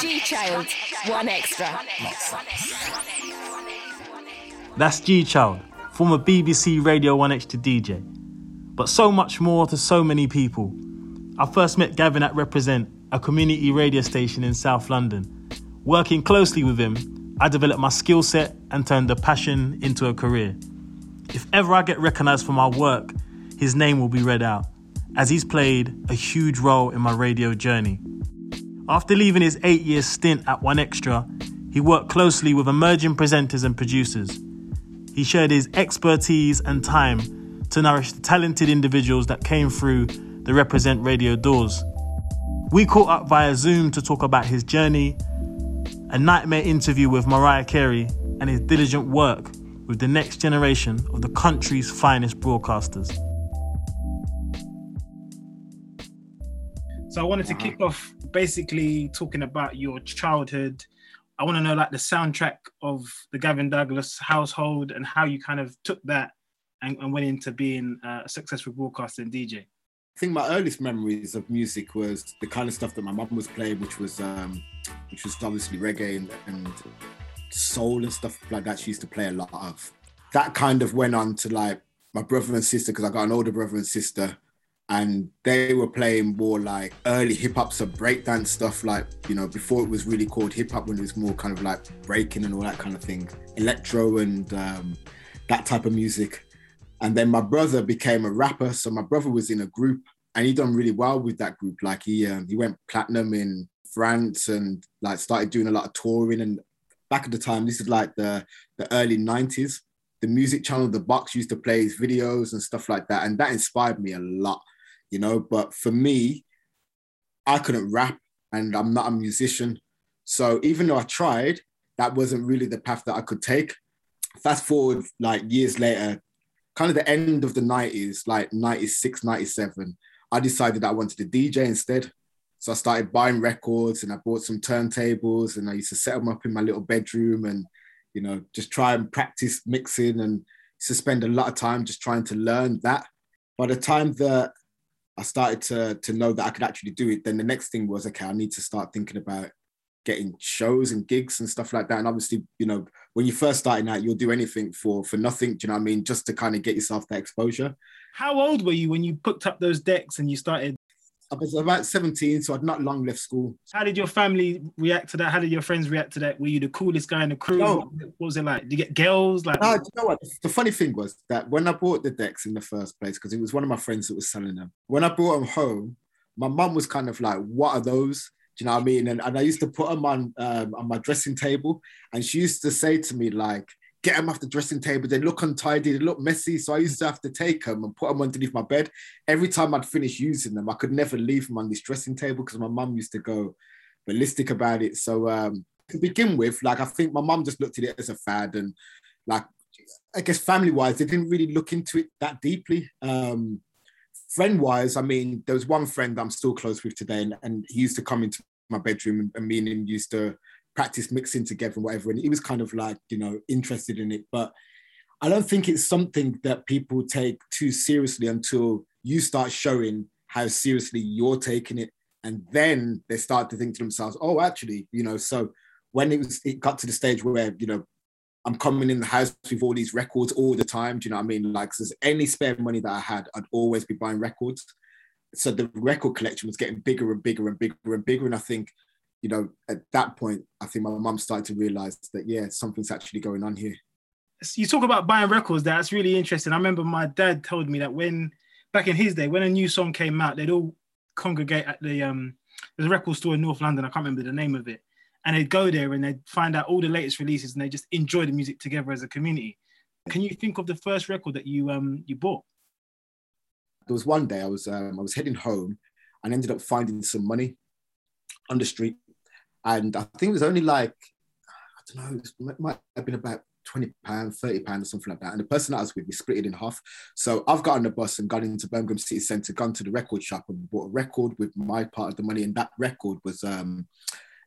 G Child, one extra. That's G Child, former BBC Radio 1 Extra DJ. But so much more to so many people. I first met Gavin at Represent, a community radio station in South London. Working closely with him, I developed my skill set and turned a passion into a career. If ever I get recognised for my work, his name will be read out, as he's played a huge role in my radio journey. After leaving his eight year stint at One Extra, he worked closely with emerging presenters and producers. He shared his expertise and time to nourish the talented individuals that came through the Represent Radio doors. We caught up via Zoom to talk about his journey, a nightmare interview with Mariah Carey, and his diligent work with the next generation of the country's finest broadcasters. So I wanted to kick off basically talking about your childhood. I want to know like the soundtrack of the Gavin Douglas household and how you kind of took that and, and went into being a successful broadcaster and DJ. I think my earliest memories of music was the kind of stuff that my mum was playing, which was um, which was obviously reggae and, and soul and stuff like that. She used to play a lot of. That kind of went on to like my brother and sister because I got an older brother and sister and they were playing more like early hip hop, so breakdance stuff, like you know, before it was really called hip hop, when it was more kind of like breaking and all that kind of thing, electro and um, that type of music. And then my brother became a rapper, so my brother was in a group, and he done really well with that group. Like he um, he went platinum in France and like started doing a lot of touring. And back at the time, this is like the the early '90s. The music channel, the box used to play his videos and stuff like that, and that inspired me a lot you know. But for me, I couldn't rap and I'm not a musician. So even though I tried, that wasn't really the path that I could take. Fast forward like years later, kind of the end of the 90s, like 96, 97, I decided I wanted to DJ instead. So I started buying records and I bought some turntables and I used to set them up in my little bedroom and, you know, just try and practice mixing and spend a lot of time just trying to learn that. By the time that I started to to know that I could actually do it, then the next thing was okay, I need to start thinking about getting shows and gigs and stuff like that. And obviously, you know, when you're first starting out, you'll do anything for for nothing. Do you know what I mean? Just to kind of get yourself that exposure. How old were you when you picked up those decks and you started I was about 17, so I'd not long left school. How did your family react to that? How did your friends react to that? Were you the coolest guy in the crew? No. What was it like? Did you get girls? Like, no, you know what? The funny thing was that when I bought the decks in the first place, because it was one of my friends that was selling them, when I brought them home, my mum was kind of like, What are those? Do you know what I mean? And, and I used to put them on um, on my dressing table, and she used to say to me like, get them off the dressing table. They look untidy, they look messy. So I used to have to take them and put them underneath my bed. Every time I'd finish using them, I could never leave them on this dressing table because my mum used to go ballistic about it. So um, to begin with, like I think my mum just looked at it as a fad and like I guess family wise, they didn't really look into it that deeply. Um, friend wise, I mean, there was one friend I'm still close with today, and, and he used to come into my bedroom and, and me and him used to practice mixing together and whatever. And he was kind of like, you know, interested in it. But I don't think it's something that people take too seriously until you start showing how seriously you're taking it. And then they start to think to themselves, oh, actually, you know, so when it was it got to the stage where, you know, I'm coming in the house with all these records all the time. Do you know what I mean? Like, so any spare money that I had, I'd always be buying records. So the record collection was getting bigger and bigger and bigger and bigger. And I think you know, at that point, I think my mum started to realize that, yeah, something's actually going on here. You talk about buying records, that's really interesting. I remember my dad told me that when, back in his day, when a new song came out, they'd all congregate at the, um, there's a record store in North London, I can't remember the name of it. And they'd go there and they'd find out all the latest releases and they just enjoy the music together as a community. Can you think of the first record that you um you bought? There was one day I was um, I was heading home and ended up finding some money on the street and I think it was only like I don't know, it might have been about 20 pounds, 30 pounds, or something like that. And the person that I was with, we split it in half. So I've got on the bus and gone into Birmingham City Centre, gone to the record shop and bought a record with my part of the money. And that record was um,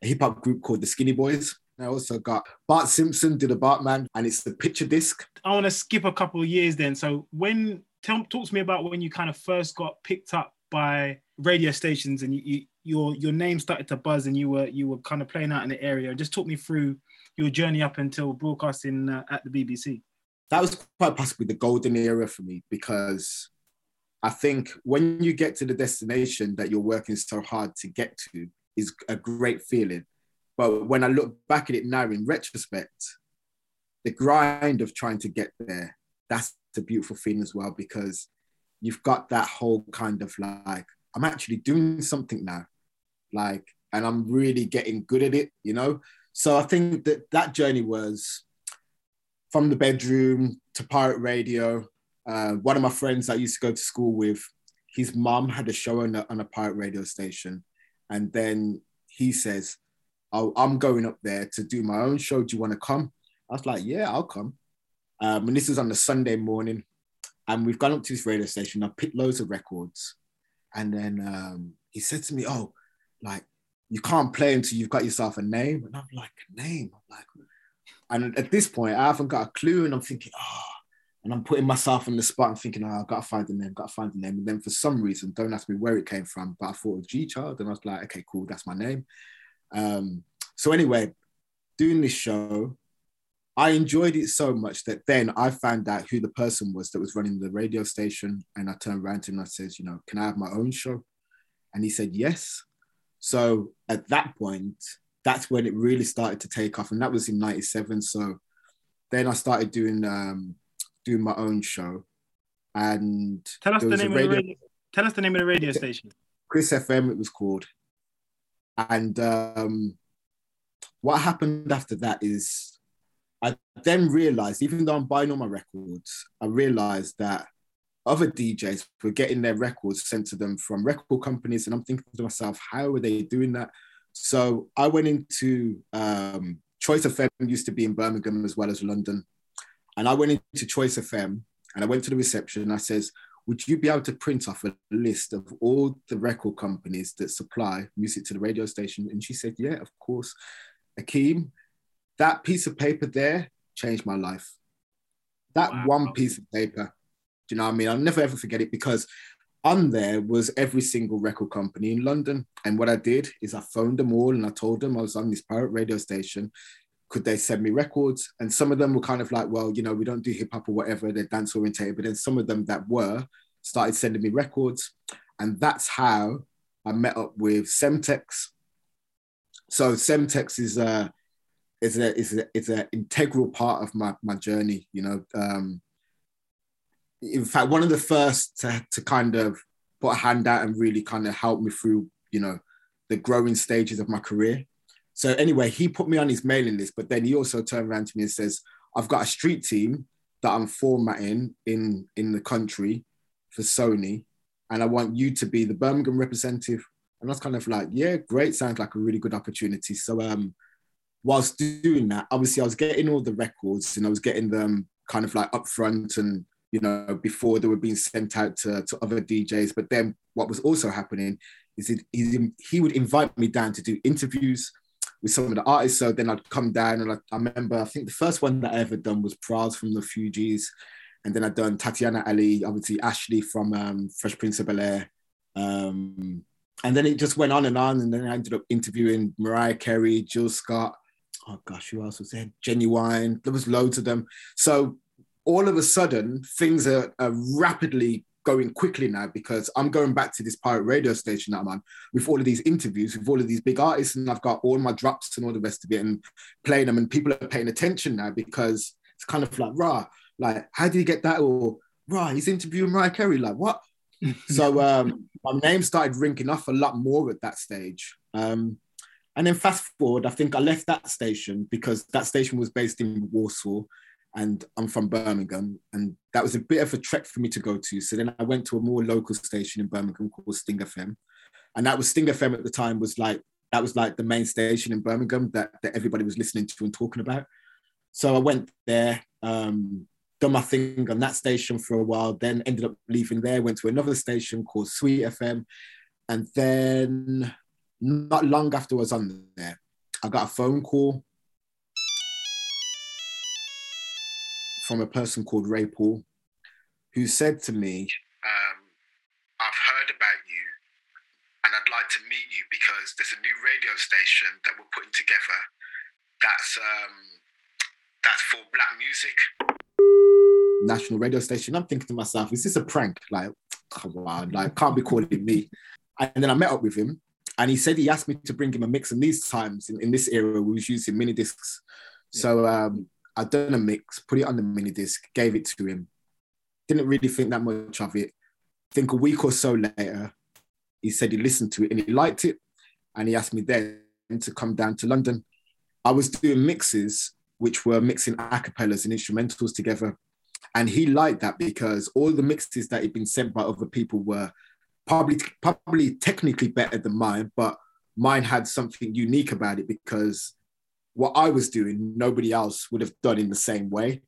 a hip hop group called the Skinny Boys. I also got Bart Simpson did a Bartman, and it's the picture disc. I want to skip a couple of years then. So when tell talk to me about when you kind of first got picked up by radio stations and you, you your your name started to buzz and you were you were kind of playing out in the area. Just talk me through your journey up until broadcasting uh, at the BBC. That was quite possibly the golden era for me because I think when you get to the destination that you're working so hard to get to is a great feeling. But when I look back at it now in retrospect, the grind of trying to get there, that's a beautiful feeling as well because you've got that whole kind of like, I'm actually doing something now. Like, and I'm really getting good at it, you know? So I think that that journey was from the bedroom to pirate radio. Uh, one of my friends I used to go to school with, his mom had a show on a, on a pirate radio station. And then he says, oh, I'm going up there to do my own show. Do you want to come? I was like, yeah, I'll come. Um, and this was on a Sunday morning. And we've gone up to this radio station. I picked loads of records. And then um, he said to me, oh, like, you can't play until you've got yourself a name. And I'm like, a name? I'm like, and at this point, I haven't got a clue. And I'm thinking, oh, and I'm putting myself on the spot and thinking, oh, I've got to find the name, got to find the name. And then for some reason, don't ask me where it came from, but I thought of G Child. And I was like, okay, cool, that's my name. Um, so anyway, doing this show, I enjoyed it so much that then I found out who the person was that was running the radio station. And I turned around to him and I said, you know, can I have my own show? And he said, yes. So at that point, that's when it really started to take off. And that was in 97. So then I started doing um, doing my own show. And tell us the name radio, of the radio, tell us the name of the radio station. Chris FM it was called. And um, what happened after that is I then realized, even though I'm buying all my records, I realized that other DJs were getting their records sent to them from record companies. And I'm thinking to myself, how are they doing that? So I went into um, Choice FM, used to be in Birmingham as well as London. And I went into Choice FM and I went to the reception and I says, would you be able to print off a list of all the record companies that supply music to the radio station? And she said, yeah, of course. Akeem, that piece of paper there changed my life. That wow. one piece of paper, do you know what I mean? I'll never ever forget it because on there was every single record company in London. And what I did is I phoned them all and I told them I was on this pirate radio station. Could they send me records? And some of them were kind of like, well, you know, we don't do hip hop or whatever, they're dance orientated. But then some of them that were started sending me records. And that's how I met up with Semtex. So Semtex is a is a is a is an integral part of my my journey. You know, um, in fact, one of the first to to kind of put a hand out and really kind of help me through, you know, the growing stages of my career. So anyway, he put me on his mailing list, but then he also turned around to me and says, "I've got a street team that I'm formatting in in the country for Sony, and I want you to be the Birmingham representative." And I was kind of like, "Yeah, great, sounds like a really good opportunity." So um, whilst doing that, obviously I was getting all the records and I was getting them kind of like upfront and you know before they were being sent out to, to other DJs. But then what was also happening is it, he, he would invite me down to do interviews with some of the artists. So then I'd come down and I, I remember I think the first one that I ever done was Pras from the Fugees. And then I'd done Tatiana Ali, obviously Ashley from um, Fresh Prince of Bel Air. Um, and then it just went on and on. And then I ended up interviewing Mariah Carey, Jill Scott, oh gosh, who else was there? Ginuwine. There was loads of them. So all of a sudden, things are, are rapidly going quickly now because I'm going back to this pirate radio station that I'm on with all of these interviews with all of these big artists, and I've got all my drops and all the rest of it, and playing them, and people are paying attention now because it's kind of like, rah, like how did you get that? Or rah, he's interviewing Mariah Carey, like what? so um, my name started ringing off a lot more at that stage. Um, and then fast forward, I think I left that station because that station was based in Walsall and I'm from Birmingham. And that was a bit of a trek for me to go to. So then I went to a more local station in Birmingham called Sting FM. And that was Sting FM at the time was like, that was like the main station in Birmingham that, that everybody was listening to and talking about. So I went there, um, done my thing on that station for a while, then ended up leaving there, went to another station called Sweet FM. And then not long after I was on there, I got a phone call from a person called Ray Paul, who said to me, um, I've heard about you and I'd like to meet you because there's a new radio station that we're putting together. That's um, that's for black music. National radio station. I'm thinking to myself, is this a prank? Like, come on, like can't be calling me. And then I met up with him, and he said he asked me to bring him a mix. And these times in, in this era, we was using mini discs. So um, I done a mix, put it on the mini disc, gave it to him. Didn't really think that much of it. I think a week or so later, he said he listened to it and he liked it. And he asked me then to come down to London. I was doing mixes, which were mixing acapellas and instrumentals together. And he liked that because all the mixes that had been sent by other people were probably probably technically better than mine, but mine had something unique about it because what I was doing, nobody else would have done in the same way.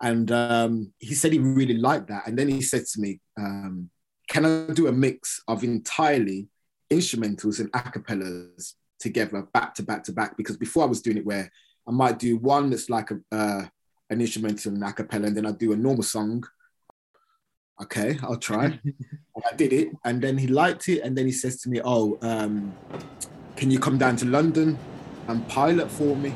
And um, he said he really liked that. And then he said to me, um, Can I do a mix of entirely instrumentals and acapellas together, back to back to back? Because before I was doing it where I might do one that's like a, uh, an instrumental and acapella, and then I do a normal song. Okay, I'll try. I did it, and then he liked it, and then he says to me, "Oh, um, can you come down to London and pilot for me?"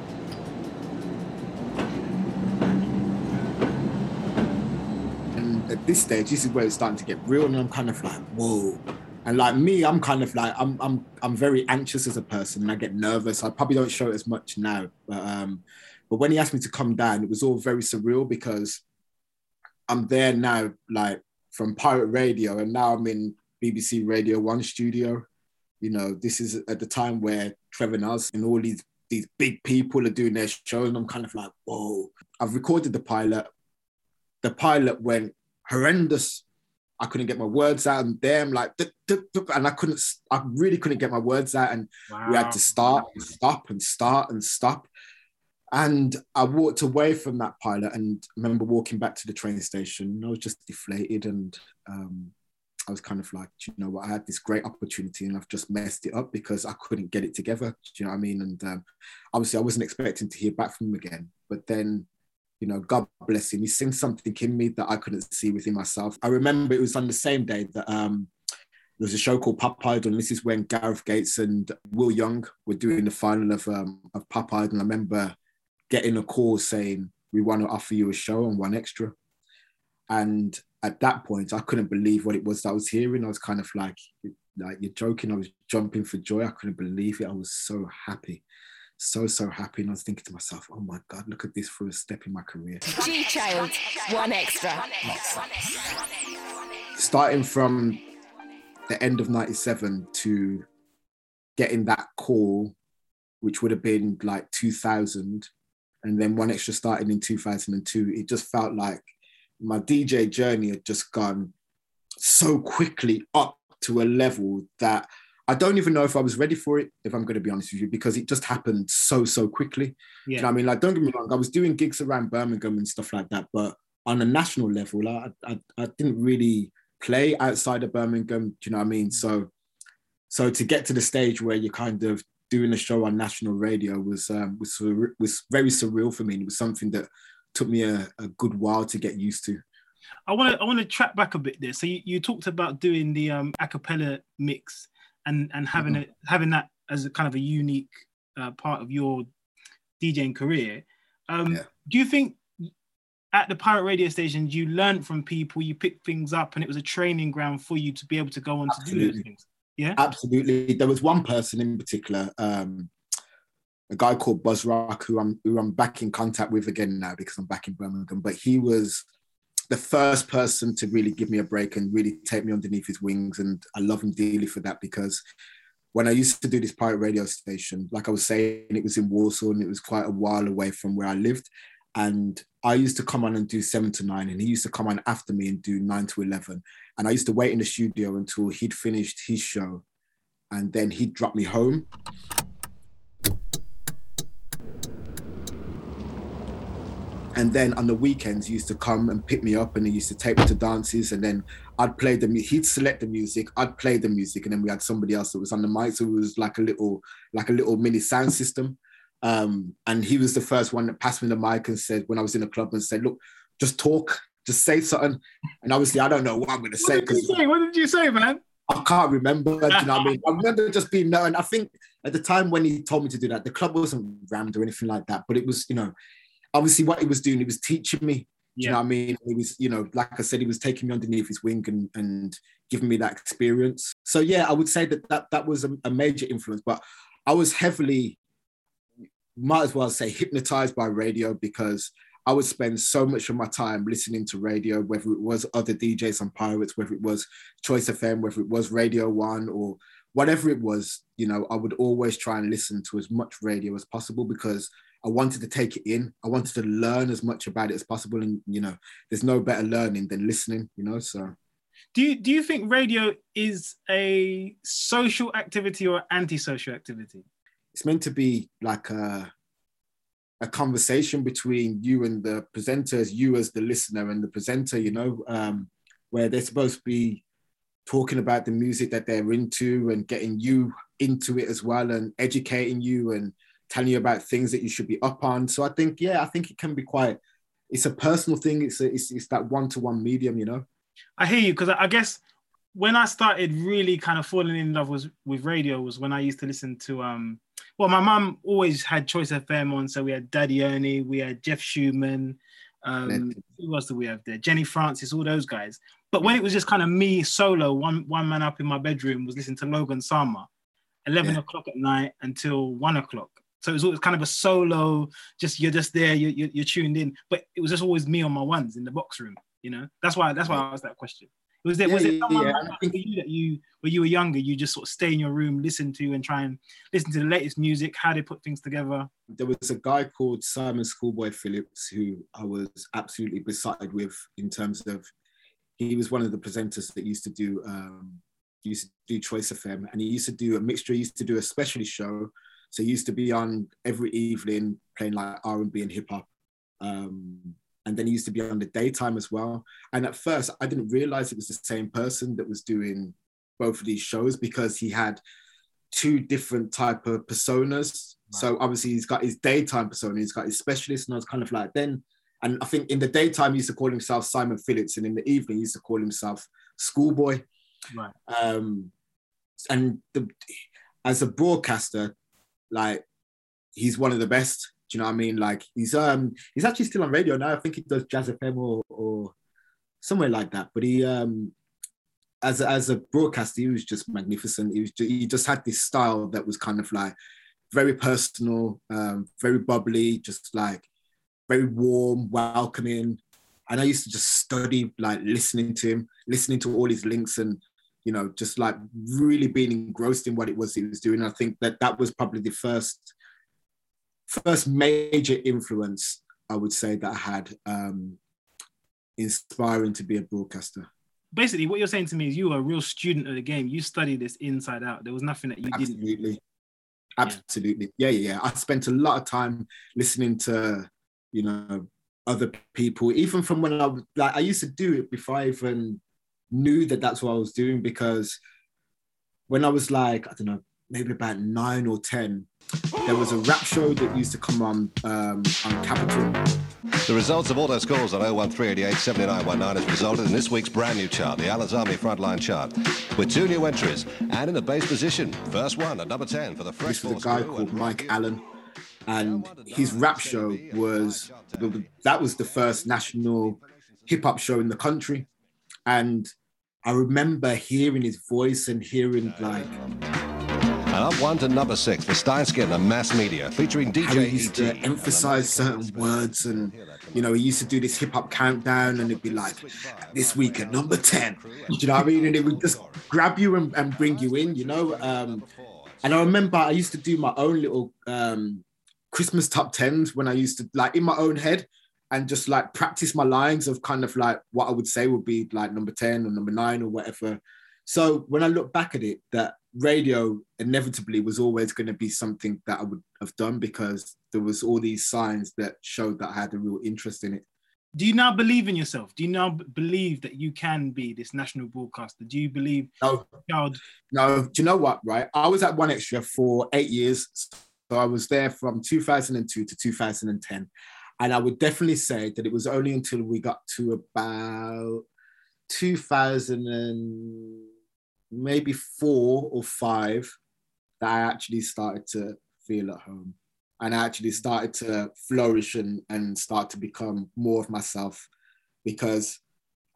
And at this stage, this is where it's starting to get real, and I'm kind of like, whoa. And like me, I'm kind of like I'm I'm I'm very anxious as a person, and I get nervous. I probably don't show it as much now, but um, but when he asked me to come down, it was all very surreal because I'm there now, like from Pirate Radio, and now I'm in BBC Radio One studio. You know, this is at the time where Trevor Noz and all these these big people are doing their show, and I'm kind of like, whoa. I've recorded the pilot. The pilot went horrendous. I couldn't get my words out, and damn, like, and I couldn't, I really couldn't get my words out, and wow. we had to start and stop and start and stop. And I walked away from that pilot, and I remember walking back to the train station. I was just deflated, and um, I was kind of like, you know what? I had this great opportunity, and I've just messed it up because I couldn't get it together. Do you know what I mean? And um, obviously, I wasn't expecting to hear back from him again. But then you know, God bless him. He seen something in me that I couldn't see within myself. I remember it was on the same day that um, there was a show called Pop Idol, and this is when Gareth Gates and Will Young were doing the final of um, of Pop Idol. And I remember getting a call saying, "We want to offer you a show on 1Xtra." And at that point, I couldn't believe what it was that I was hearing. I was kind of like, like you're joking. I was jumping for joy. I couldn't believe it. I was so happy so so happy and I was thinking to myself, oh my god, look at this for a step in my career. G Child, one extra. Starting from the end of 97 to getting that call, which would have been like 2000, and then one extra starting in 2002, it just felt like my DJ journey had just gone so quickly up to a level that I don't even know if I was ready for it, if I'm going to be honest with you, because it just happened so, so quickly. Yeah. You know I mean? Like, don't get me wrong, I was doing gigs around Birmingham and stuff like that, but on a national level, I, I, I didn't really play outside of Birmingham. Do you know what I mean? So, so to get to the stage where you're kind of doing a show on national radio was um, was was very surreal for me. It was something that took me a, a good while to get used to. I want to I want to track back a bit there. So you, you talked about doing the um, acapella mix and and having mm-hmm. it having that as a kind of a unique uh, part of your DJing career. Um, yeah. Do you think at the pirate radio stations you learned from people, you picked things up, and it was a training ground for you to be able to go on Absolutely. to do those things? Yeah, absolutely. There was one person in particular, um, a guy called Buzz Rock, who I'm who I'm back in contact with again now because I'm back in Birmingham. But he was the first person to really give me a break and really take me underneath his wings. And I love him dearly for that because when I used to do this pirate radio station, like I was saying, it was in Walsall and it was quite a while away from where I lived. And I used to come on and do seven to nine, and he used to come on after me and do nine to 11. And I used to wait in the studio until he'd finished his show. And then he'd drop me home. And then on the weekends, he used to come and pick me up and he used to take me to dances. And then I'd play the music he'd select the music, I'd play the music, and then we had somebody else that was on the mic. So it was like a little, like a little mini sound system. Um, and he was the first one that passed me the mic and said, when I was in a club and said, look, just talk, just say something. And obviously I don't know what I'm gonna say. What did you say? What did you say, man? I can't remember. You know what I mean? I remember just being no, and I think at the time when he told me to do that, the club wasn't rammed or anything like that, but it was, you know, obviously what he was doing, he was teaching me. Do you know what I mean? He was, you know, like I said, he was taking me underneath his wing and and giving me that experience. So yeah, I would say that that, that was a, a major influence. But I was heavily, might as well say, hypnotized by radio because I would spend so much of my time listening to radio, whether it was other DJs on Pirates, whether it was Choice FM, whether it was Radio One or whatever it was, you know, I would always try and listen to as much radio as possible because I wanted to take it in. I wanted to learn as much about it as possible. And, you know, there's no better learning than listening, you know, so. Do you, do you think radio is a social activity or anti-social activity? It's meant to be like a, a conversation between you and the presenters, you as the listener and the presenter, you know, um, where they're supposed to be talking about the music that they're into and getting you into it as well and educating you and telling you about things that you should be up on. So I think, yeah, I think it can be quite, it's a personal thing. It's, a, it's, it's that one-to-one medium, you know? I hear you. Cause I guess when I started really kind of falling in love was with radio was when I used to listen to, um, well, my mum always had Choice FM on, so we had Daddy Ernie, we had Jeff Schumann, um, who else do we have there? Jenny Francis, all those guys. But when it was just kind of me solo, one one man up in my bedroom was listening to Logan Sama, eleven yeah. o'clock at night until one o'clock. So it was always kind of a solo, just you're just there, you, you, you're tuned in. But it was just always me on my ones in the box room. You know, that's why that's why I asked that question. Was there yeah, was it someone yeah. like you that you when you were younger, you just sort of stay in your room, listen to and try and listen to the latest music, how they put things together? There was a guy called Simon Schoolboy Phillips who I was absolutely beside with in terms of he was one of the presenters that used to do um, used to do Choice FM, and he used to do a mixture. He used to do a specialty show, so he used to be on every evening playing like R and B and hip hop. Um, and then he used to be on the daytime as well. And at first, I didn't realize it was the same person that was doing both of these shows because he had two different type of personas. Right. So obviously, he's got his daytime persona, he's got his specialist, and I was kind of like then. And I think in the daytime, he used to call himself Simon Phillips, and in the evening, he used to call himself Schoolboy. Right. Um, and the, as a broadcaster, like he's one of the best Do you know what I mean? Like he's um he's actually still on radio now. I think he does Jazz FM or, or somewhere like that. But he um as a, as a broadcaster, he was just magnificent. He was just, he just had this style that was kind of like very personal, um, very bubbly, just like very warm, welcoming. And I used to just study, like listening to him, listening to all his links, and you know, just like really being engrossed in what it was he was doing. I think that that was probably the first first major influence I would say that I had um, inspiring to be a broadcaster. Basically, what you're saying to me is you were a real student of the game. You studied this inside out. There was nothing that you Absolutely. didn't. Absolutely. Yeah. yeah, yeah. I spent a lot of time listening to, you know, other people, even from when I was like, I used to do it before I even knew that that's what I was doing because when I was like, I don't know, maybe about nine or 10, there was a rap show that used to come on um, on Capital. The results of all those calls on 01388 7919 has resulted in this week's brand new chart, the Alan's Army Frontline chart, with two new entries and in the base position. First one at number 10 for the Fresh This was a guy called Mike Allen, and his rap show was that was the first national hip hop show in the country, and I remember hearing his voice and hearing like and up one to number six for Steinski and Mass Media, featuring DJ How he used to emphasize certain words, and you know, he used to do this hip hop countdown, and it'd be like, "This week at number 10. Do you know what I mean? And it would just grab you and, and bring you in, you know. Um, and I remember I used to do my own little um, Christmas top tens when I used to like in my own head and just like practice my lines of kind of like what I would say would be like number 10 or number nine or whatever. So when I look back at it, that radio inevitably was always going to be something that I would have done because there was all these signs that showed that I had a real interest in it. Do you now believe in yourself? Do you now believe that you can be this national broadcaster? Do you believe? No, child? no. Do you know what? Right, I was at One Extra for eight years, so I was there from 2002 to 2010, and I would definitely say that it was only until we got to about 2000 and maybe four or five that I actually started to feel at home. And I actually started to flourish and, and start to become more of myself. Because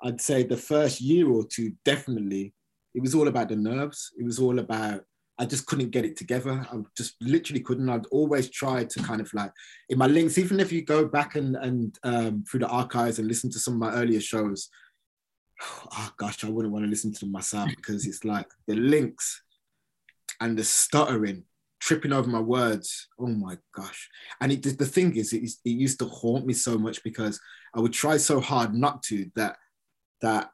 I'd say the first year or two, definitely, it was all about the nerves. It was all about, I just couldn't get it together. I just literally couldn't. I'd always tried to kind of like, in my links, even if you go back and, and um, through the archives and listen to some of my earlier shows, oh gosh, I wouldn't want to listen to them myself because it's like the links and the stuttering tripping over my words. Oh my gosh. And it, the thing is, it, it used to haunt me so much because I would try so hard not to that, that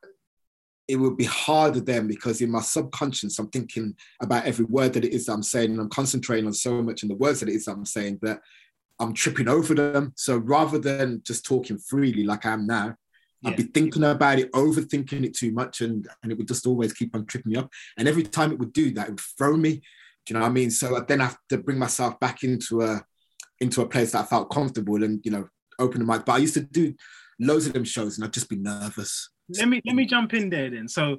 it would be harder then because in my subconscious, I'm thinking about every word that it is that I'm saying. And I'm concentrating on so much in the words that it is that I'm saying that I'm tripping over them. So rather than just talking freely like I am now, yeah. I'd be thinking about it, overthinking it too much, and, and it would just always keep on tripping me up. And every time it would do that, it would throw me. Do you know what I mean? So I then have to bring myself back into a into a place that I felt comfortable and you know open the mic. But I used to do loads of them shows and I'd just be nervous. Let me let me jump in there then. So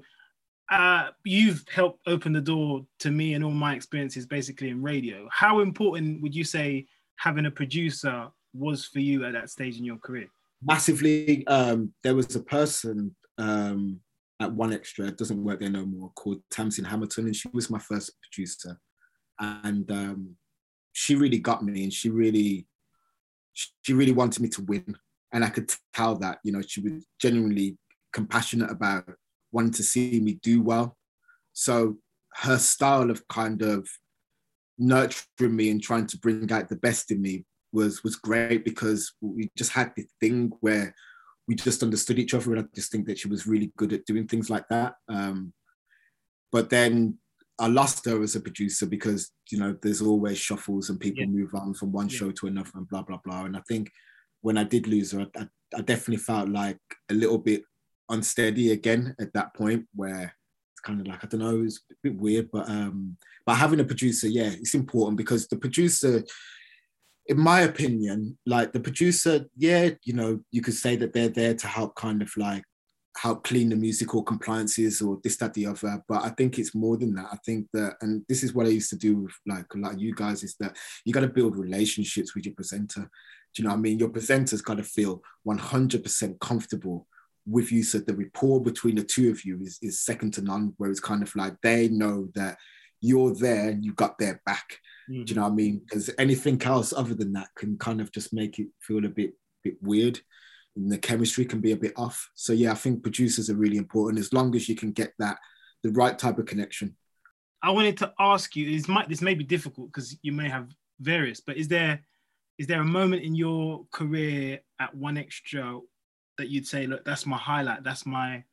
uh, you've helped open the door to me and all my experiences basically in radio. How important would you say having a producer was for you at that stage in your career? Massively. Um, there was a person um, at One Extra, doesn't work there no more, called Tamsin Hamilton, and she was my first producer and um, she really got me, and she really, she really wanted me to win, and I could tell that. You know, she was genuinely compassionate about wanting to see me do well. So her style of kind of nurturing me and trying to bring out the best in me was was great because we just had this thing where we just understood each other and I just think that she was really good at doing things like that. Um, but then I lost her as a producer because you know there's always shuffles and people yeah. move on from one yeah. show to another and blah blah blah. And I think when I did lose her, I, I, definitely felt like a little bit unsteady again at that point where it's kind of like I don't know, it's a bit weird, but um, but having a producer, yeah, it's important because the producer, in my opinion, like the producer, yeah, you know, you could say that they're there to help kind of like help clean the musical compliances or this, that, the other. But I think it's more than that. I think that, and this is what I used to do with like a lot of you guys, is that you got to build relationships with your presenter. Do you know what I mean? Your presenter's got to feel 100% comfortable with you. So the rapport between the two of you is, is second to none, where it's kind of like they know that you're there and you've got their back. Mm-hmm. Do you know what I mean? Because anything else other than that can kind of just make it feel a bit bit weird And the chemistry can be a bit off. So yeah, I think producers are really important as long as you can get that the right type of connection. I wanted to ask you, is might this may be difficult because you may have various, but is there is there a moment in your career at 1Xtra that you'd say, look, that's my highlight, that's my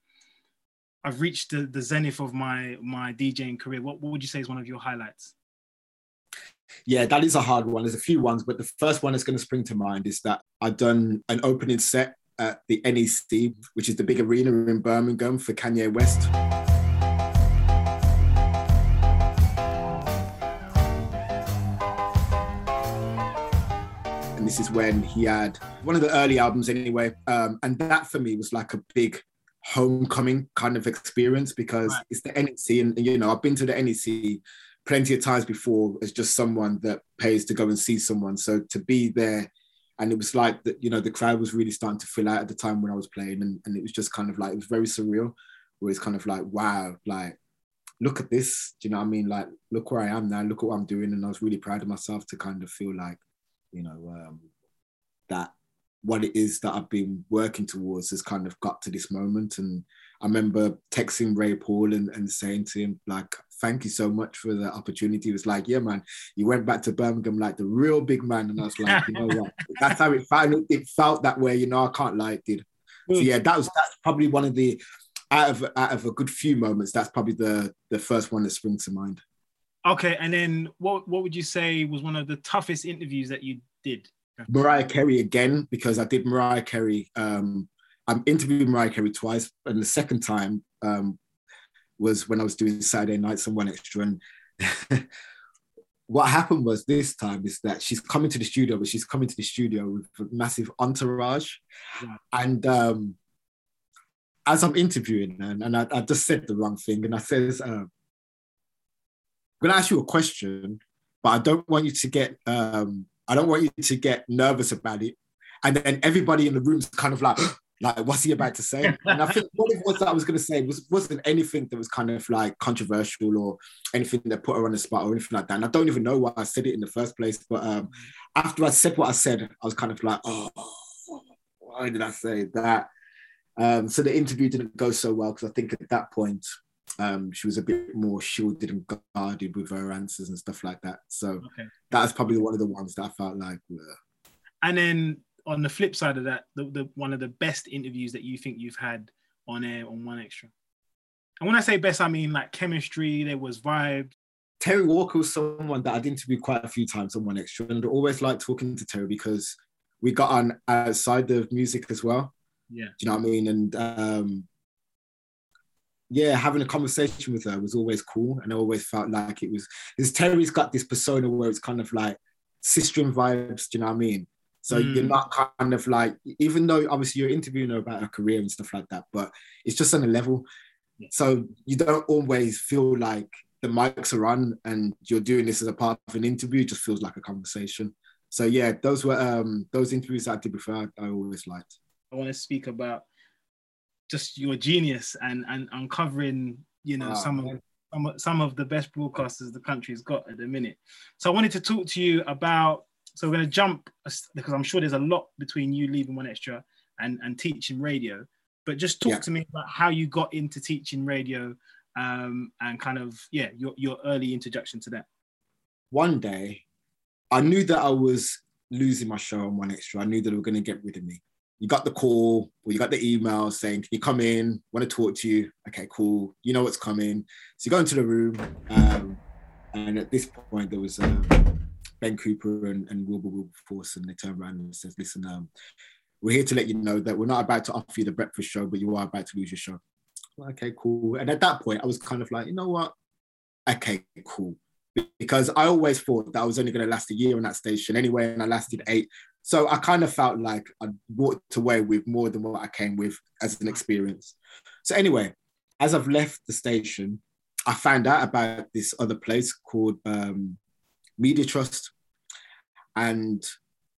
I've reached the, the zenith of my my DJing career. What, what would you say is one of your highlights? Yeah, that is a hard one. There's a few ones, but the first one that's going to spring to mind is that I've done an opening set at the NEC, which is the big arena in Birmingham for Kanye West. This is when he had one of the early albums, anyway. Um, and that for me was like a big homecoming kind of experience because right. it's the NEC, and you know, I've been to the NEC plenty of times before as just someone that pays to go and see someone. So to be there, and it was like that, you know, the crowd was really starting to fill out at the time when I was playing, and, and it was just kind of like it was very surreal. Where it's kind of like, wow, like look at this. Do you know what I mean? Like, look where I am now. Look at what I'm doing, and I was really proud of myself to kind of feel like, you know, um, that what it is that I've been working towards has kind of got to this moment. And I remember texting Ray Paul and, and saying to him, like, thank you so much for the opportunity. He was like, yeah, man, you went back to Birmingham like the real big man. And I was like, you know what? That's how it felt. It felt that way, you know, I can't lie, it did. So yeah, that was that's probably one of the out of out of a good few moments, that's probably the the first one that springs to mind. Okay, and then what what would you say was one of the toughest interviews that you did? Mariah Carey again, because I did Mariah Carey. Um, I'm interviewed Mariah Carey twice, and the second time um, was when I was doing Saturday nights on 1Xtra. And what happened was this time is that she's coming to the studio, but she's coming to the studio with a massive entourage. Yeah. And um, as I'm interviewing and, and I, I, just said the wrong thing, and I says, uh, gonna ask you a question, but I don't want you to get um, I don't want you to get nervous about it. And then everybody in the room's kind of like, like, what's he about to say? And I think what it was I was gonna say was wasn't anything that was kind of like controversial or anything that put her on the spot or anything like that. And I don't even know why I said it in the first place. But um, after I said what I said, I was kind of like, oh, why did I say that? Um, so the interview didn't go so well because I think at that point um, she was a bit more shielded and guarded with her answers and stuff like that. So Okay. that was probably one of the ones that I felt like. uh, And then on the flip side of that, the, the one of the best interviews that you think you've had on air on One Extra. And when I say best, I mean like chemistry. There was vibe. Terri Walker was someone that I'd interviewed quite a few times on One Extra, and I always liked talking to Terri because we got on outside of music as well. Yeah. Do you know what I mean? And um, yeah, having a conversation with her was always cool, and I always felt like it was. Because Terri's got this persona where it's kind of like sistering vibes. Do you know what I mean? So Mm. you're not kind of like, even though obviously you're interviewing her about her career and stuff like that, but it's just on a level. Yeah. So you don't always feel like the mics are on and you're doing this as a part of an interview. It just feels like a conversation. So yeah, those were um those interviews I did before. I, I always liked. I want to speak about just your genius and and uncovering, you know, Ah, some of some some of the best broadcasters the country's got at the minute. So I wanted to talk to you about. So we're going to jump because I'm sure there's a lot between you leaving One Extra and and teaching radio. But just talk Yeah. to me about how you got into teaching radio um, and kind of yeah your your early introduction to that. one day, I knew that I was losing my show on One Extra. I knew that they were going to get rid of me. You got the call or you got the email saying, Can you come in? Want to talk to you? Okay, cool. You know what's coming. So you go into the room. Um, and at this point, there was uh, Ben Cooper and, and Wilbur Wilberforce, and they turned around and says, Listen, um, we're here to let you know that we're not about to offer you the breakfast show, but you are about to lose your show. Okay, cool. And at that point, I was kind of like, you know what? Okay, cool because I always thought that I was only going to last a year on that station anyway, and I lasted eight. So I kind of felt like I walked away with more than what I came with as an experience. So anyway, as I've left the station, I found out about this other place called um, Media Trust, and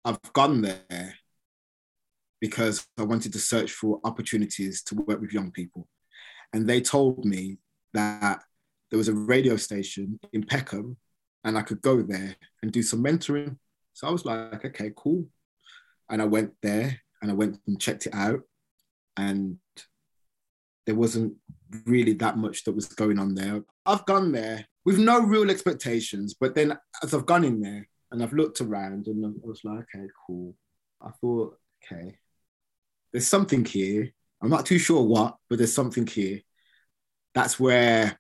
I've gone there because I wanted to search for opportunities to work with young people, and they told me that there was a radio station in Peckham and I could go there and do some mentoring. So I was like, okay, cool. And I went there and I went and checked it out. And there wasn't really that much that was going on there. I've gone there with no real expectations, but then as I've gone in there and I've looked around and I was like, okay, cool. I thought, okay, there's something here. I'm not too sure what, but there's something here. That's where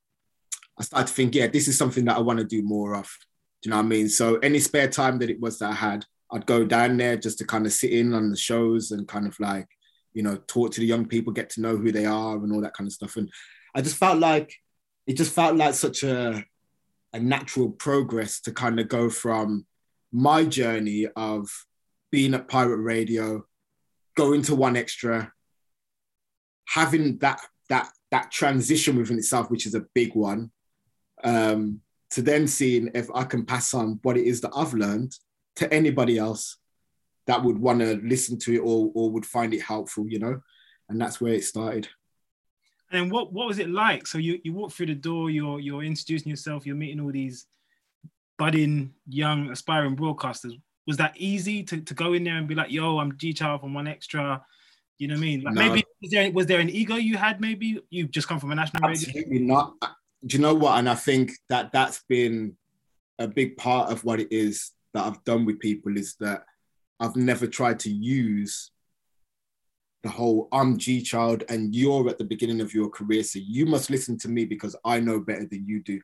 I started to think, yeah, this is something that I want to do more of. Do you know what I mean? So any spare time that it was that I had, I'd go down there just to kind of sit in on the shows and kind of like, you know, talk to the young people, get to know who they are and all that kind of stuff. And I just felt like it just felt like such a a natural progress to kind of go from my journey of being at pirate radio, going to one extra, having that that that transition within itself, which is a big one, um, to then seeing if I can pass on what it is that I've learned to anybody else that would want to listen to it or, or would find it helpful, you know? And that's where it started. And then what what was it like? So you you walk through the door, you're you're introducing yourself, you're meeting all these budding young aspiring broadcasters. Was that easy to, to go in there and be like, yo, I'm G Child from One Extra? You know what I mean? Like No. maybe was there was there an ego you had? Maybe you've just come from a national radio. Absolutely not. Do you know what? And I think that that's been a big part of what it is that I've done with people is that I've never tried to use the whole I'm G child and you're at the beginning of your career. So you must listen to me because I know better than you do.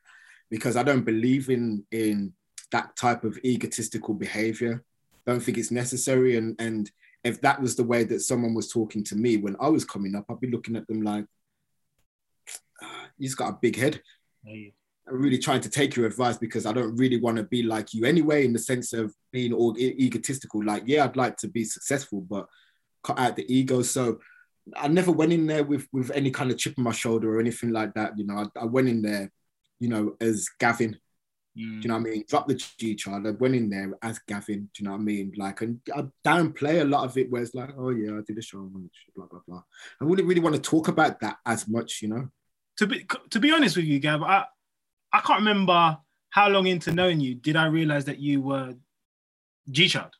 Because I don't believe in in that type of egotistical behavior. Don't think it's necessary. And and if that was the way that someone was talking to me when I was coming up, I'd be looking at them like, "Ah, he's got a big head. Hey, I'm really trying to take your advice because I don't really want to be like you anyway, in the sense of being all e- egotistical. Like, yeah, I'd like to be successful, but cut out the ego. So I never went in there with with any kind of chip on my shoulder or anything like that. You know, I, I went in there, you know, as Gavin, mm. Do you know what I mean? Drop the G child. I went in there as Gavin. Do you know what I mean? Like, and I downplay a lot of it where it's like, oh yeah, I did a show, blah blah blah. I wouldn't really want to talk about that as much, you know. To be to be honest with you, Gav, I I can't remember how long into knowing you did I realize that you were G child.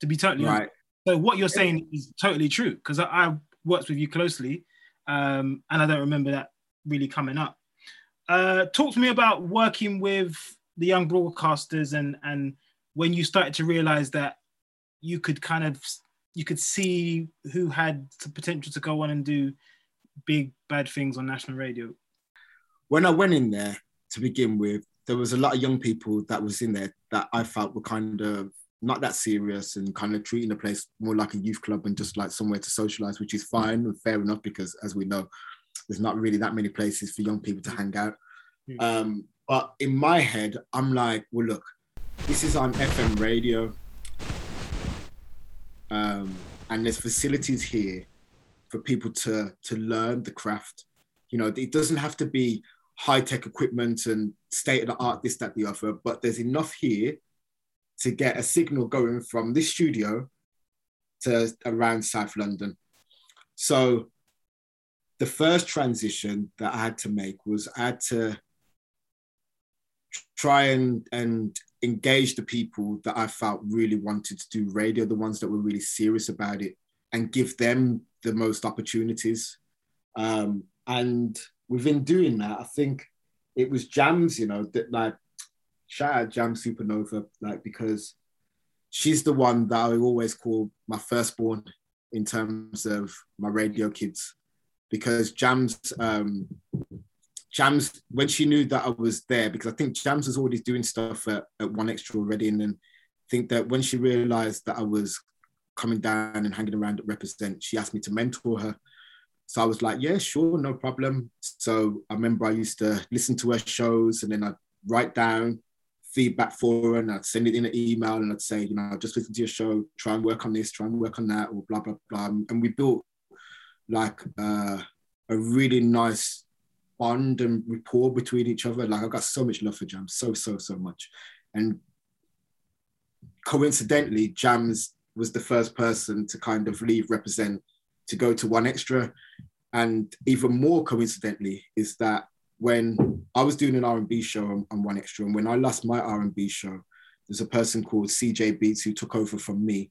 To be totally right. honest. So what you're saying is totally true because I, I, worked with you closely, um, and I don't remember that really coming up. Uh, talk to me about working with the young broadcasters and and when you started to realize that you could kind of you could see who had the potential to go on and do big bad things on national radio when i went in there to begin with there was a lot of young people that was in there that i felt were kind of not that serious and kind of treating the place more like a youth club and just like somewhere to socialize which is fine and fair enough because as we know there's not really that many places for young people to hang out mm. um, but in my head, I'm like, well, look, this is on FM radio. Um, and there's facilities here for people to to learn the craft. You know, it doesn't have to be high tech equipment and state of the art, this, that, the other, but there's enough here to get a signal going from this studio to around South London. So the first transition that I had to make was I had to try and and engage the people that I felt really wanted to do radio, the ones that were really serious about it, and give them the most opportunities. Um, and within doing that, I think it was Jamz, you know, that like shout out Jamz Supernova, like because she's the one that I always call my firstborn in terms of my radio kids, because Jamz um, Jamz, when she knew that I was there, because I think Jamz was already doing stuff at, at 1Xtra already. And then I think that when she realized that I was coming down and hanging around at Represent, she asked me to mentor her. So I was like, yeah, sure, no problem. So I remember I used to listen to her shows and then I'd write down feedback for her and I'd send it in an email and I'd say, you know, just listen to your show, try and work on this, try and work on that, or blah, blah, blah. And we built like uh, a really nice bond and rapport between each other. Like I've got so much love for Jamz, so so so much, and coincidentally, Jamz was the first person to kind of leave represent to go to 1Xtra. and even more coincidentally is that when I was doing an R&B show on, on 1Xtra, and when I lost my R&B show, there's a person called CJ Beats who took over from me,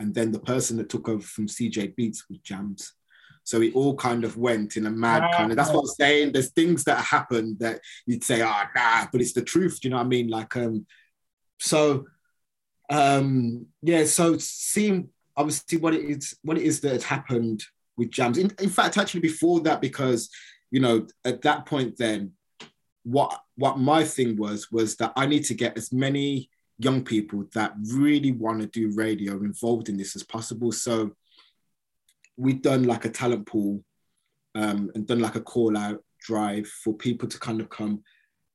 and then the person that took over from CJ Beats was Jamz. So it all kind of went in a mad kind of. That's what I'm saying. There's things that happen that you'd say, "Oh, nah," but it's the truth. Do you know what I mean? Like, um, so, um, yeah. So seeing obviously what it is, what it is that had happened with Jamz. In, in fact, actually before that, because you know, at that point, then what what my thing was was that I need to get as many young people that really want to do radio involved in this as possible. So we've done like a talent pool um, and done like a call out drive for people to kind of come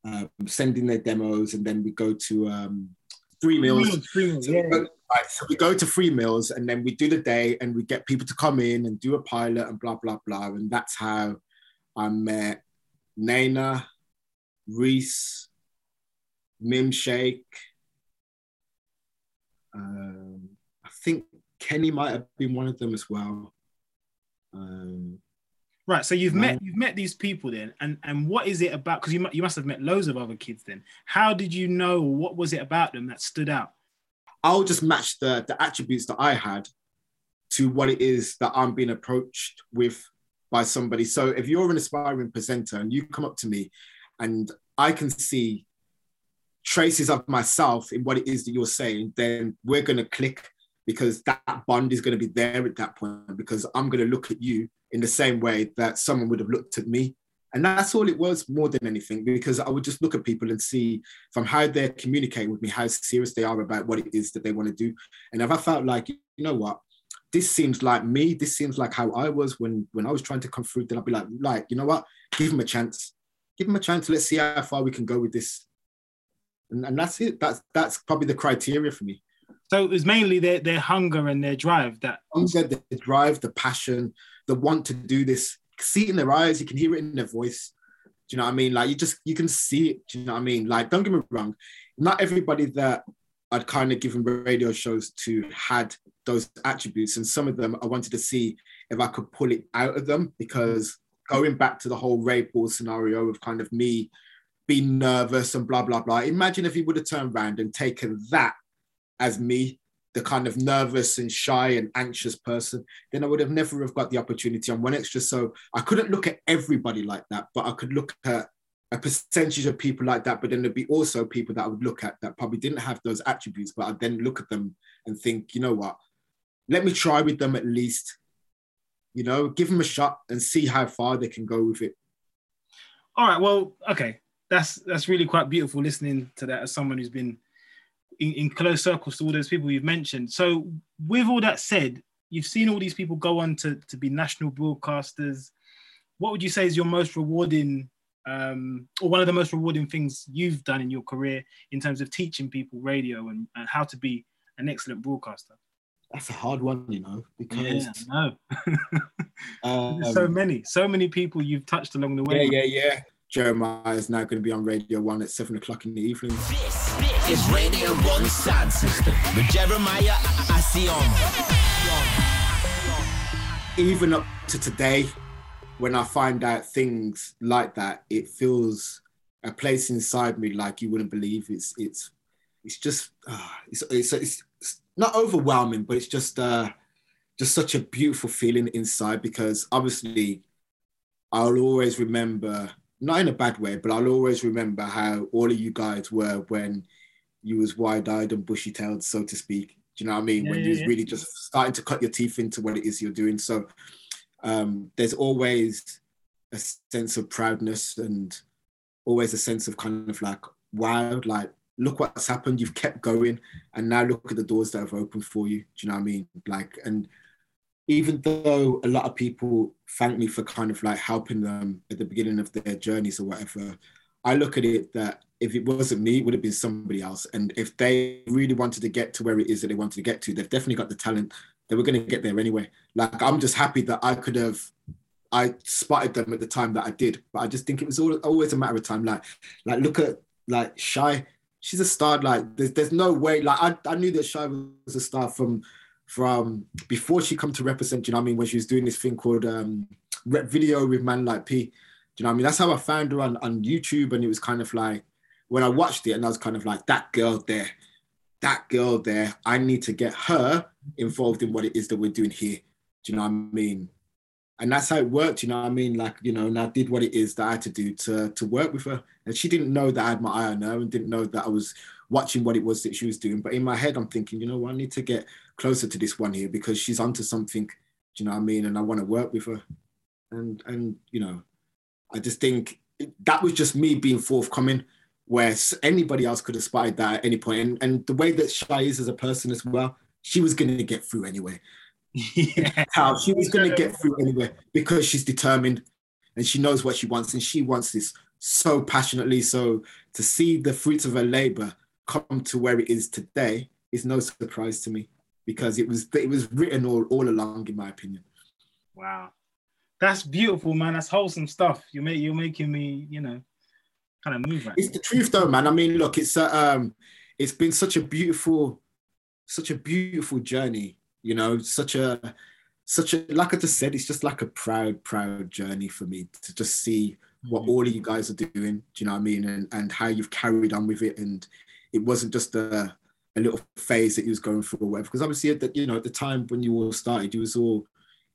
um, send in their demos and then we go to um, free meals. Free meals, so, yeah. we go, right, so we go to free meals and then we do the day and we get people to come in and do a pilot and blah, blah, blah. And that's how I met Naina, Reece, Mim Shaikh. Um, I think Kenny might have been one of them as well. Um, right. So you've met you've met these people then, and and what is it about? Because you you must have met loads of other kids then. How did you know? What was it about them that stood out? I'll just match the the attributes that I had to what it is that I'm being approached with by somebody. So if you're an aspiring presenter and you come up to me and I can see traces of myself in what it is that you're saying, then we're going to click because that bond is going to be there at that point because I'm going to look at you in the same way that someone would have looked at me. And that's all it was more than anything, because I would just look at people and see from how they're communicating with me, how serious they are about what it is that they want to do. And if I felt like, you know what, this seems like me, this seems like how I was when when I was trying to come through, then I'd be like, like, you know what, give him a chance. Give him a chance. Let's see how far we can go with this. And, and that's it. That's that's probably the criteria for me. So it was mainly their, their hunger and their drive that hunger, the drive, the passion, the want to do this. See it in their eyes, you can hear it in their voice. Do you know what I mean? Like you just you can see it. Do you know what I mean? Like, don't get me wrong, not everybody that I'd kind of given radio shows to had those attributes, and some of them I wanted to see if I could pull it out of them because going back to the whole Ray Paul scenario of kind of me being nervous and blah blah blah. Imagine if he would have turned around and taken that as me, the kind of nervous and shy and anxious person, then I would have never have got the opportunity on 1Xtra. So I couldn't look at everybody like that, but I could look at a percentage of people like that, but then there'd be also people that I would look at that probably didn't have those attributes, but I'd then look at them and think, you know what, let me try with them at least, you know, give them a shot and see how far they can go with it. All right. Well, okay. That's that's really quite beautiful listening to that as someone who's been in, in close circles to all those people you've mentioned. So, with all that said, you've seen all these people go on to, to be national broadcasters. What would you say is your most rewarding um, or one of the most rewarding things you've done in your career in terms of teaching people radio and, and how to be an excellent broadcaster? That's a hard one, you know, because yeah, no. um, so many, so many people you've touched along the way. Yeah, yeah, yeah. Jeremiah is now going to be on Radio One at seven o'clock in the evening. This, this is Radio One Sound System with Jeremiah Asiamah. Even up to today, when I find out things like that, it feels a place inside me like you wouldn't believe. It's it's it's just uh, it's, it's, it's it's not overwhelming, but it's just uh, just such a beautiful feeling inside because obviously I'll always remember not in a bad way, but I'll always remember how all of you guys were when you was wide-eyed and bushy-tailed, so to speak. Do you know what I mean? Yeah, when yeah, you was yeah. really just starting to cut your teeth into what it is you're doing. So um, there's always a sense of proudness and always a sense of kind of like, wow, like, look what's happened. You've kept going. And now look at the doors that have opened for you. Do you know what I mean? Like, and even though a lot of people thank me for kind of like helping them at the beginning of their journeys or whatever, I look at it that if it wasn't me, it would have been somebody else. And if they really wanted to get to where it is that they wanted to get to, they've definitely got the talent they were going to get there anyway. Like I'm just happy that I could have, I spotted them at the time that I did. But I just think it was all, always a matter of time. Like, like look at like Shy. She's a star. Like there's there's no way. Like I, I knew that Shy was a star from from before she come to represent. You know what I mean? When she was doing this thing called um, rep video with Man Like P. You know what I mean? That's how I found her on on YouTube, and it was kind of like when I watched it, and I was kind of like that girl there that girl there, I need to get her involved in what it is that we're doing here. Do you know what I mean? And that's how it worked, you know what I mean? Like, you know, and I did what it is that I had to do to, to work with her. And she didn't know that I had my eye on her and didn't know that I was watching what it was that she was doing. But in my head, I'm thinking, you know I need to get closer to this one here because she's onto something, do you know what I mean? And I want to work with her. And, and you know, I just think that was just me being forthcoming where anybody else could have spotted that at any point. And, and the way that Shy is as a person as well, she was going to get through anyway. Yeah. How she was going to get through anyway because she's determined and she knows what she wants and she wants this so passionately. So to see the fruits of her labor come to where it is today is no surprise to me because it was it was written all, all along, in my opinion. Wow. That's beautiful, man. That's wholesome stuff. You make you're making me, you know, kind of move. Right it's the truth, though, man. I mean, look, it's uh, um, it's been such a beautiful, such a beautiful journey. You know, such a, such a like I just said, it's just like a proud, proud journey for me to just see what mm-hmm. all of you guys are doing. Do you know what I mean? And and how you've carried on with it, and it wasn't just a a little phase that you was going through or whatever. Because obviously, at the, you know, at the time when you all started, you was all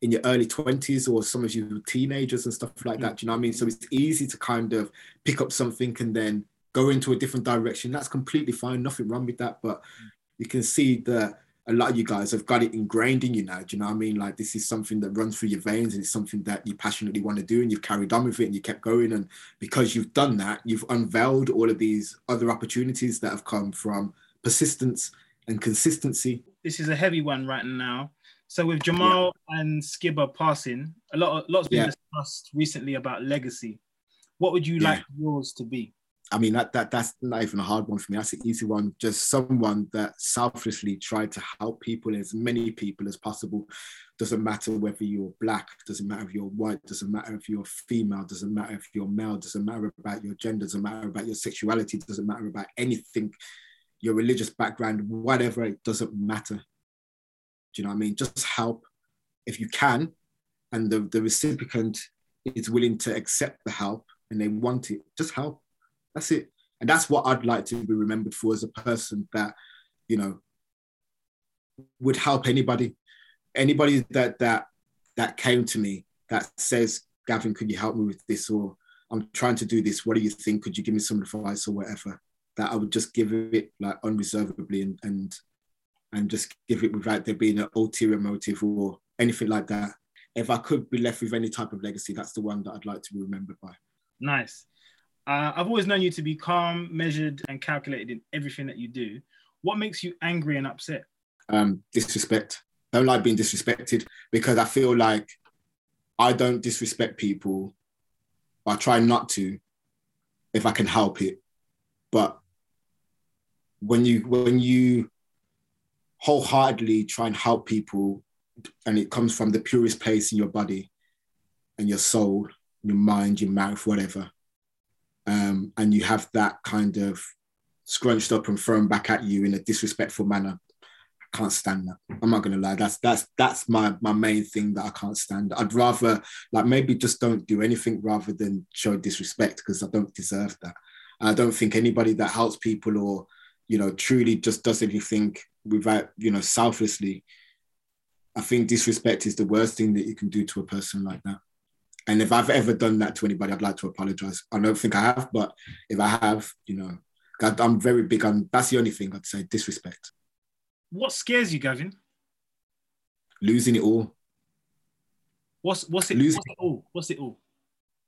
in your early 20s or some of you were teenagers and stuff like that. Mm. Do you know what I mean? So it's easy to kind of pick up something and then go into a different direction. That's completely fine. Nothing wrong with that. But mm. you can see that a lot of you guys have got it ingrained in you now. Do you know what I mean? Like this is something that runs through your veins and it's something that you passionately want to do and you've carried on with it and you kept going. And because you've done that, you've unveiled all of these other opportunities that have come from persistence and consistency. This is a heavy one right now. So with Jamal yeah. and Skibber passing, a lot, of, lots been yeah. discussed recently about legacy. What would you yeah. like yours to be? I mean, that, that that's not even a hard one for me. That's an easy one. Just someone that selflessly tried to help people, as many people as possible. Doesn't matter whether you're black, doesn't matter if you're white, doesn't matter if you're female, doesn't matter if you're male, doesn't matter about your gender, doesn't matter about your sexuality, doesn't matter about anything, your religious background, whatever, it doesn't matter. Do you know what I mean? Just help if you can, and the, the recipient is willing to accept the help and they want it, just help that's it. And that's what I'd like to be remembered for as a person that, you know, would help anybody. Anybody that that that came to me that says, Gavin, could you help me with this? Or I'm trying to do this. What do you think? Could you give me some advice or whatever? That I would just give it like unreservedly and and and just give it without there being an ulterior motive or anything like that. If I could be left with any type of legacy, that's the one that I'd like to be remembered by. Nice. Uh, I've always known you to be calm, measured, and calculated in everything that you do. What makes you angry and upset? Um, disrespect. Don't like being disrespected because I feel like I don't disrespect people. I try not to if I can help it. But when you when you wholeheartedly try and help people and it comes from the purest place in your body and your soul, your mind, your mouth, whatever, um, and you have that kind of scrunched up and thrown back at you in a disrespectful manner. I can't stand that. I'm not gonna lie. That's that's that's my my main thing that I can't stand. I'd rather like maybe just don't do anything rather than show disrespect because I don't deserve that. I don't think anybody that helps people or you know truly just does anything without you know selflessly. I think disrespect is the worst thing that you can do to a person like that. And if I've ever done that to anybody, I'd like to apologize. I don't think I have, but if I have, you know, I'm very big on that's the only thing I'd say disrespect. What scares you, Gavin? Losing it all. What's what's it? Losing. What's it all? What's it all?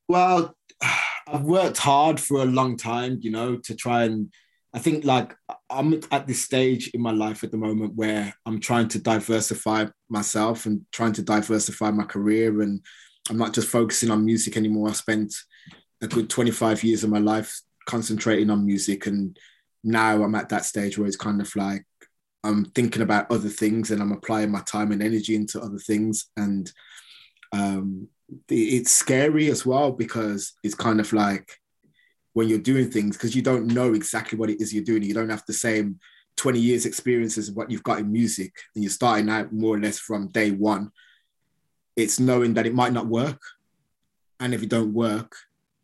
Well, I've worked hard for a long time, you know, to try and I think like I'm at this stage in my life at the moment where I'm trying to diversify myself and trying to diversify my career and I'm not just focusing on music anymore. I spent a good 25 years of my life concentrating on music. And now I'm at that stage where it's kind of like I'm thinking about other things and I'm applying my time and energy into other things. And um, it's scary as well because it's kind of like when you're doing things, because you don't know exactly what it is you're doing. You don't have the same 20 years experiences of what you've got in music and you're starting out more or less from day one it's knowing that it might not work. And if it don't work,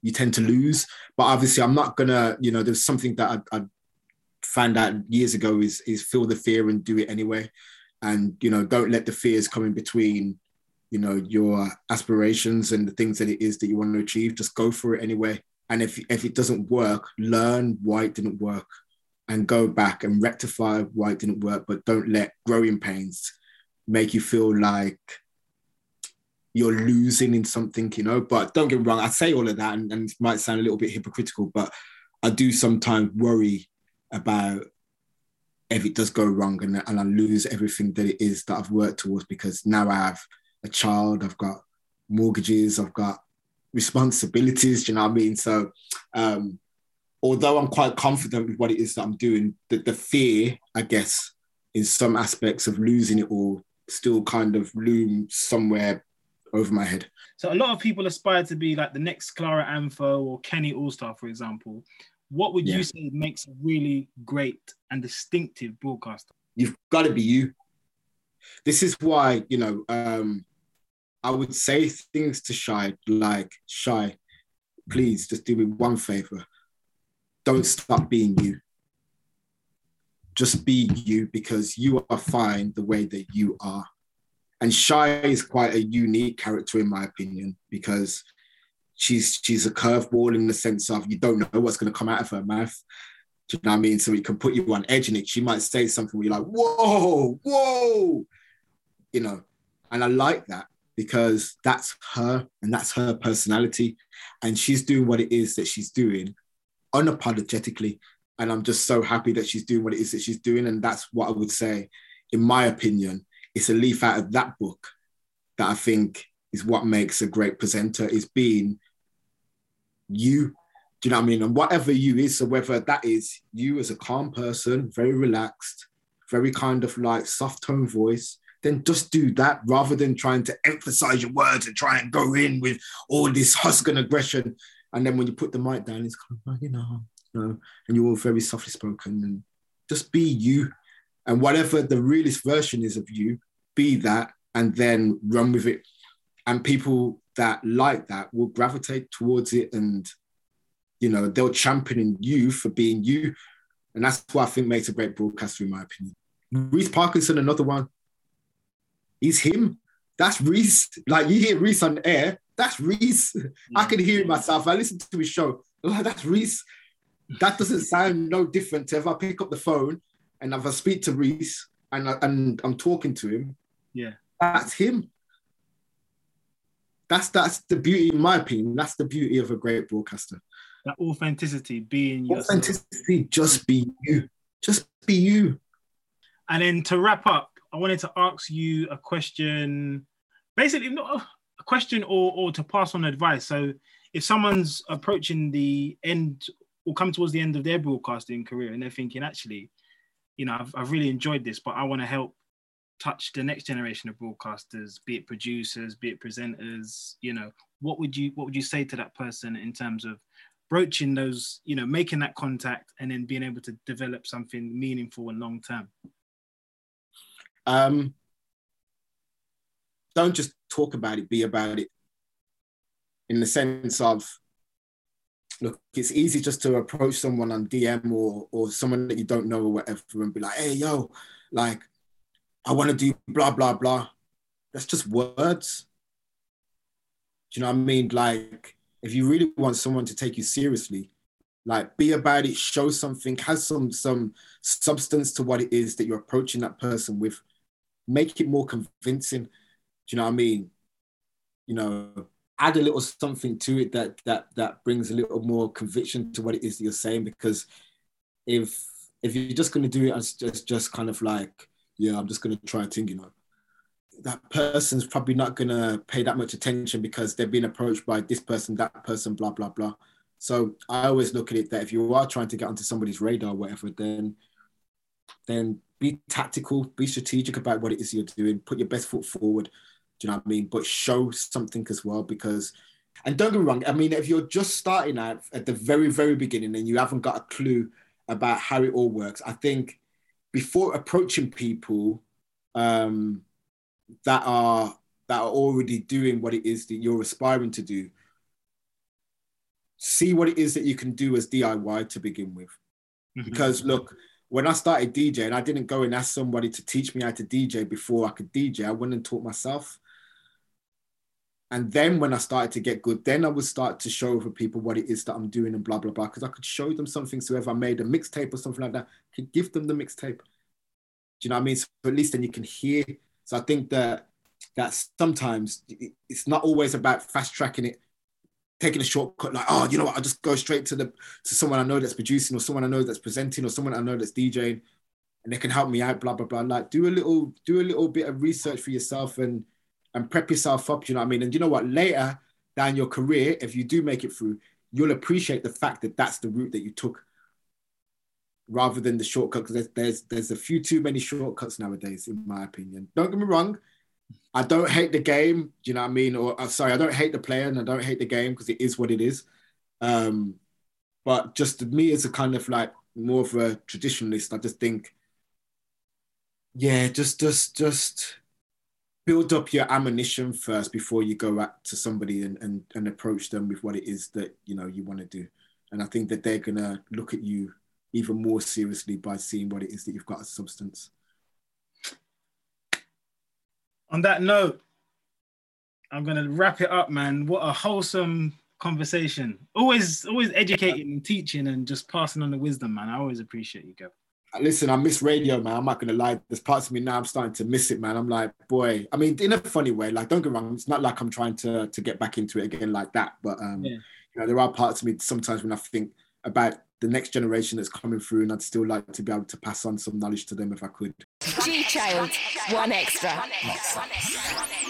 you tend to lose. But obviously, I'm not gonna, you know, there's something that I, I found out years ago is is feel the fear and do it anyway. And you know, don't let the fears come in between, you know, your aspirations and the things that it is that you want to achieve. Just go for it anyway. And if if it doesn't work, learn why it didn't work and go back and rectify why it didn't work, but don't let growing pains make you feel like you're losing in something, you know. But don't get me wrong, I say all of that and, and it might sound a little bit hypocritical, but I do sometimes worry about if it does go wrong and, and I lose everything that it is that I've worked towards because now I have a child, I've got mortgages, I've got responsibilities, do you know what I mean? So um, although I'm quite confident with what it is that I'm doing, the, the fear, I guess, in some aspects of losing it all still kind of looms somewhere over my head. So a lot of people aspire to be like the next Clara Amfo or Kenny Allstar, for example. What would yeah. you say makes a really great and distinctive broadcaster? You've got to be you. This is why, you know, um, I would say things to Shy like, Shy, please just do me one favor. Don't stop being you. Just be you because you are fine the way that you are. And Shy is quite a unique character in my opinion because she's she's a curveball in the sense of you don't know what's going to come out of her mouth. Do you know what I mean? So it can put you on edge in it. She might say something where you're like, whoa, whoa, you know. And I like that because that's her and that's her personality. And she's doing what it is that she's doing unapologetically. And I'm just so happy that she's doing what it is that she's doing. And that's what I would say, in my opinion, it's a leaf out of that book that I think is what makes a great presenter is being you Do you know what I mean? And whatever you is, so whether that is you as a calm person, very relaxed, very kind of like soft tone voice, then just do that rather than trying to emphasize your words and try and go in with all this husk and aggression. And then when you put the mic down, it's kind of like, you know, you know, and you're all very softly spoken and just be you. And whatever the realist version is of you, be that and then run with it. And people that like that will gravitate towards it and you know they'll champion you for being you and that's what i think makes a great broadcaster in my opinion reece parkinson another one he's him. That's reece. Like you hear reece on air. That's reece. I can hear it myself. I listen to his show. Like, that's reece. That doesn't sound no different to if i pick up the phone and if i speak to reece and, I, and i'm talking to him. Yeah. that's him. That's that's the beauty in my opinion. That's the beauty of a great broadcaster. That authenticity, being yourself. authenticity just be you. Just be you. And then to wrap up, I wanted to ask you a question, basically not a question or or to pass on advice. So if someone's approaching the end or come towards the end of their broadcasting career and they're thinking, actually, you know, I've, I've really enjoyed this, but I want to help touch the next generation of broadcasters, be it producers, be it presenters, you know, what would you what would you say to that person in terms of broaching those, you know, making that contact and then being able to develop something meaningful and long term? Um don't just talk about it be about it in the sense of look it's easy just to approach someone on dm or or someone that you don't know or whatever and be like hey yo like i want to do blah blah blah. That's just words. Do you know what i mean? Like if you really want someone to take you seriously like be about it show something has some some substance to what it is that you're approaching that person with make it more convincing. Do you know what i mean? You know add a little something to it that that that brings a little more conviction to what it is that you're saying because if if you're just going to do it as just just kind of like yeah i'm just going to try a thing you know that person's probably not going to pay that much attention because they're being approached by this person that person blah blah blah. So i always look at it that if you are trying to get onto somebody's radar whatever then then be tactical be strategic about what it is you're doing put your best foot forward do you know what I mean? But show something as well because, and don't get me wrong, I mean, if you're just starting out at the very, very beginning and you haven't got a clue about how it all works, I think before approaching people um, that are that are already doing what it is that you're aspiring to do, see what it is that you can do as DIY to begin with. Because look, when I started DJing, I didn't go and ask somebody to teach me how to DJ before I could DJ. I went and taught myself. And then when I started to get good, then I would start to show other people what it is that I'm doing and blah, blah, blah. Because I could show them something. So if I made a mixtape or something like that, I could give them the mixtape. Do you know what I mean? So at least then you can hear. So I think that that sometimes it's not always about fast tracking it, taking a shortcut, like, oh, you know what, I'll just go straight to the to someone I know that's producing or someone I know that's presenting or someone I know that's DJing and they can help me out, blah, blah, blah. Like do a little, do a little bit of research for yourself and and prep yourself up, you know what I mean? And you know what? Later down your career, if you do make it through, you'll appreciate the fact that that's the route that you took rather than the shortcut. Because there's, there's there's a few too many shortcuts nowadays, in my opinion. Don't get me wrong. I don't hate the game, do you know what I mean? Or uh, sorry, I don't hate the player and I don't hate the game because it is what it is. Um, but just me as a kind of like more of a traditionalist, I just think, yeah, just just just build up your ammunition first before you go out to somebody and, and, and approach them with what it is that you know you want to do. And I think that they're gonna look at you even more seriously by seeing what it is that you've got as substance. On that note, I'm gonna wrap it up, man. What a wholesome conversation. Always, always educating and teaching and just passing on the wisdom, man. I always appreciate you, Gav. Listen, I miss radio, man. I'm not gonna lie. There's parts of me now I'm starting to miss it, man. I'm like, boy. I mean, in a funny way. Like, don't get wrong. It's not like I'm trying to to get back into it again like that. But um, Yeah. you know, there are parts of me sometimes when I think about the next generation that's coming through, and I'd still like to be able to pass on some knowledge to them if I could. G Child, 1Xtra.